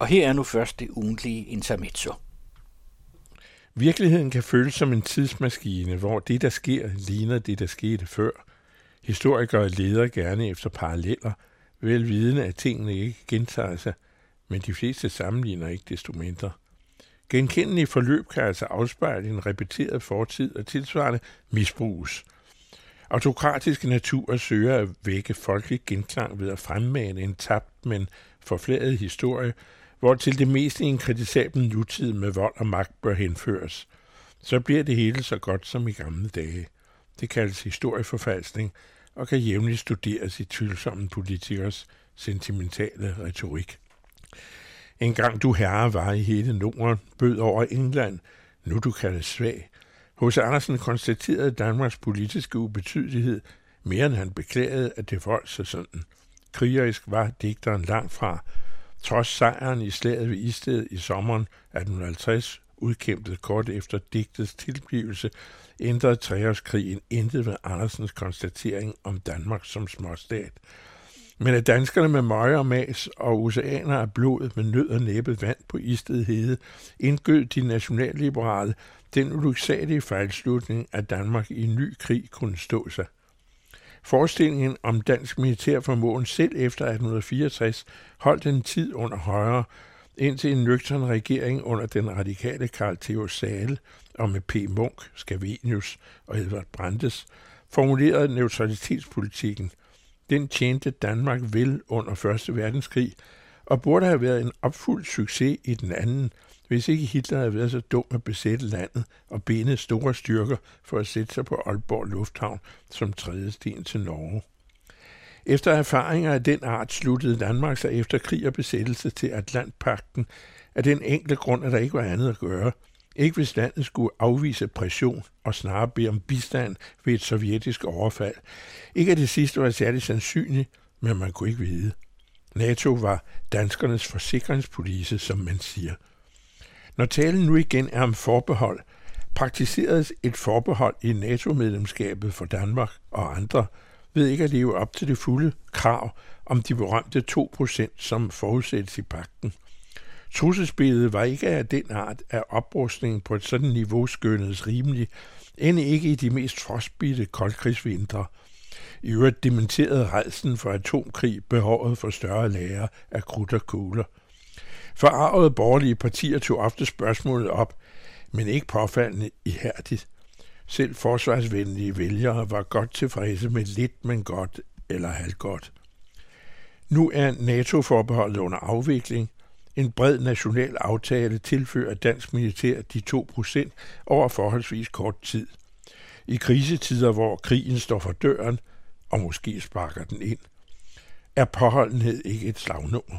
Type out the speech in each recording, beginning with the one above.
Og her er nu først det ugentlige intermezzo. Virkeligheden kan føles som en tidsmaskine, hvor det, der sker, ligner det, der skete før. Historikere leder gerne efter paralleller, velvidende at tingene ikke gentager sig, men de fleste sammenligner ikke desto mindre. Genkendelige forløb kan altså afspejle en repeteret fortid og tilsvarende misbruges. Autokratiske naturer søger at vække folkelig genklang ved at fremmane en tabt, men forfladet historie, hvor til det meste en kritisabel nutid med vold og magt bør henføres. Så bliver det hele så godt som i gamle dage. Det kaldes historieforfalskning og kan jævnligt studeres i tvivlsomme politikers sentimentale retorik. En gang du herre var i hele Norden, bød over England, nu du kaldes svag. Hos Andersen konstaterede Danmarks politiske ubetydelighed mere end han beklagede, at det forholdt sig sådan. Krigerisk var digteren langt fra, trods sejren i slaget ved Isted i sommeren 1850, udkæmpet kort efter digtets tilblivelse, ændrede treårskrigen intet ved Andersens konstatering om Danmark som småstat. Men at danskerne med møje og mas og oceaner af blod med nød og næppe vand på Isted hede, indgød de nationalliberale den ulyksalige fejlslutning, at Danmark i en ny krig kunne stå sig. Forestillingen om dansk militær formåen selv efter 1864 holdt en tid under højre, indtil en nøgtern regering under den radikale Karl Theo Sale og med P. Munk, Scavenius og Edvard Brandes formulerede neutralitetspolitikken. Den tjente Danmark vel under 1. verdenskrig og burde have været en opfuldt succes i den anden, hvis ikke Hitler havde været så dum at besætte landet og binde store styrker for at sætte sig på Aalborg Lufthavn som tredje sten til Norge. Efter erfaringer af den art sluttede Danmark sig efter krig og besættelse til Atlantpakten af den enkle grund, at der ikke var andet at gøre. Ikke hvis landet skulle afvise pression og snarere bede om bistand ved et sovjetisk overfald. Ikke at det sidste var særligt sandsynligt, men man kunne ikke vide. NATO var danskernes forsikringspolice, som man siger – når talen nu igen er om forbehold, praktiseres et forbehold i NATO-medlemskabet for Danmark og andre ved ikke at leve op til det fulde krav om de berømte 2%, som forudsættes i pakten. Trusselsbilledet var ikke af den art, at oprustningen på et sådan niveau skønnedes rimelig, end ikke i de mest frostbidte koldkrigsvintre. I øvrigt dementerede rejsen for atomkrig behovet for større lager af krudt og kugler – Forarvede borgerlige partier tog ofte spørgsmålet op, men ikke påfaldende ihærdigt. Selv forsvarsvenlige vælgere var godt tilfredse med lidt, men godt eller halvgodt. Nu er NATO-forbeholdet under afvikling. En bred national aftale tilfører dansk militær de 2% over forholdsvis kort tid. I krisetider, hvor krigen står for døren, og måske sparker den ind, er påholdenhed ikke et slagnummer.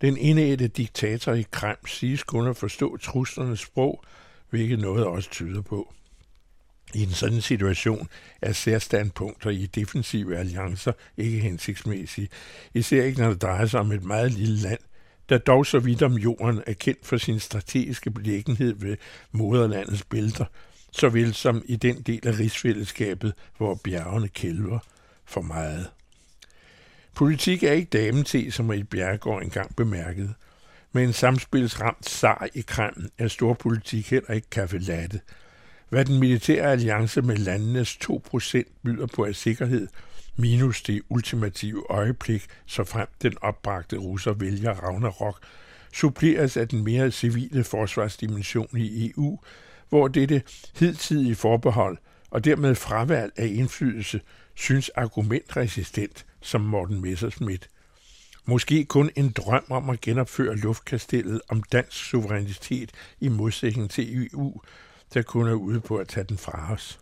Den indædte diktator i Krem siges kun at forstå truslernes sprog, hvilket noget også tyder på. I en sådan situation er særstandpunkter i defensive alliancer ikke hensigtsmæssige, især ikke når det drejer sig om et meget lille land, der dog så vidt om jorden er kendt for sin strategiske beliggenhed ved moderlandets bælter, såvel som i den del af rigsfællesskabet, hvor bjergene kælver for meget. Politik er ikke damen som et Bjergård engang bemærkede. Med en samspilsramt sar i Kreml er storpolitik heller ikke kaffe latte. Hvad den militære alliance med landenes 2% byder på af sikkerhed, minus det ultimative øjeblik, så frem den opbragte russer vælger Ragnarok, suppleres af den mere civile forsvarsdimension i EU, hvor dette hidtidige forbehold og dermed fravalg af indflydelse synes argumentresistent som Morten Messerschmidt. Måske kun en drøm om at genopføre luftkastellet om dansk suverænitet i modsætning til EU, der kun er ude på at tage den fra os.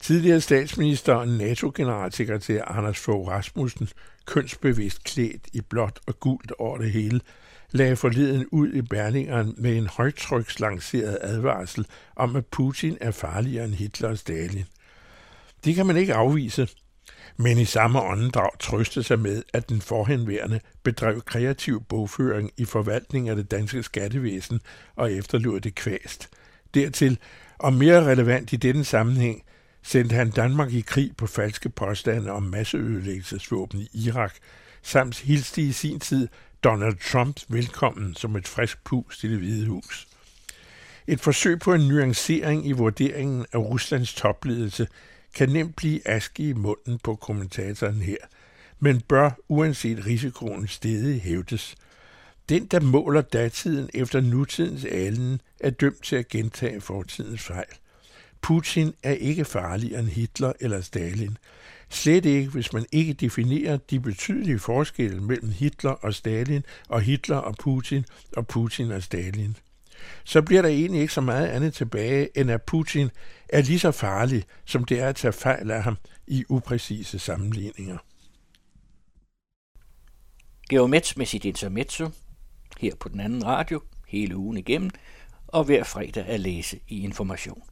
Tidligere statsminister og NATO-generalsekretær Anders Fogh Rasmussen, kønsbevidst klædt i blåt og gult over det hele, lagde forleden ud i Berlingeren med en højtrykslanceret advarsel om, at Putin er farligere end Hitler og Stalin. Det kan man ikke afvise, men i samme åndedrag trøste sig med, at den forhenværende bedrev kreativ bogføring i forvaltning af det danske skattevæsen og efterlod det kvæst. Dertil, og mere relevant i denne sammenhæng, sendte han Danmark i krig på falske påstande om masseødelæggelsesvåben i Irak, samt hilste i sin tid Donald Trump velkommen som et frisk pus i det hvide hus. Et forsøg på en nuancering i vurderingen af Ruslands topledelse kan nemt blive aske i munden på kommentatoren her, men bør uanset risikoen stedig hævdes. Den, der måler datiden efter nutidens alen, er dømt til at gentage fortidens fejl. Putin er ikke farligere end Hitler eller Stalin. Slet ikke, hvis man ikke definerer de betydelige forskelle mellem Hitler og Stalin, og Hitler og Putin, og Putin og Stalin. Så bliver der egentlig ikke så meget andet tilbage, end at Putin er lige så farlig, som det er at tage fejl af ham i upræcise sammenligninger. Geomets med sit intermezzo, her på den anden radio, hele ugen igennem, og hver fredag at læse i Information.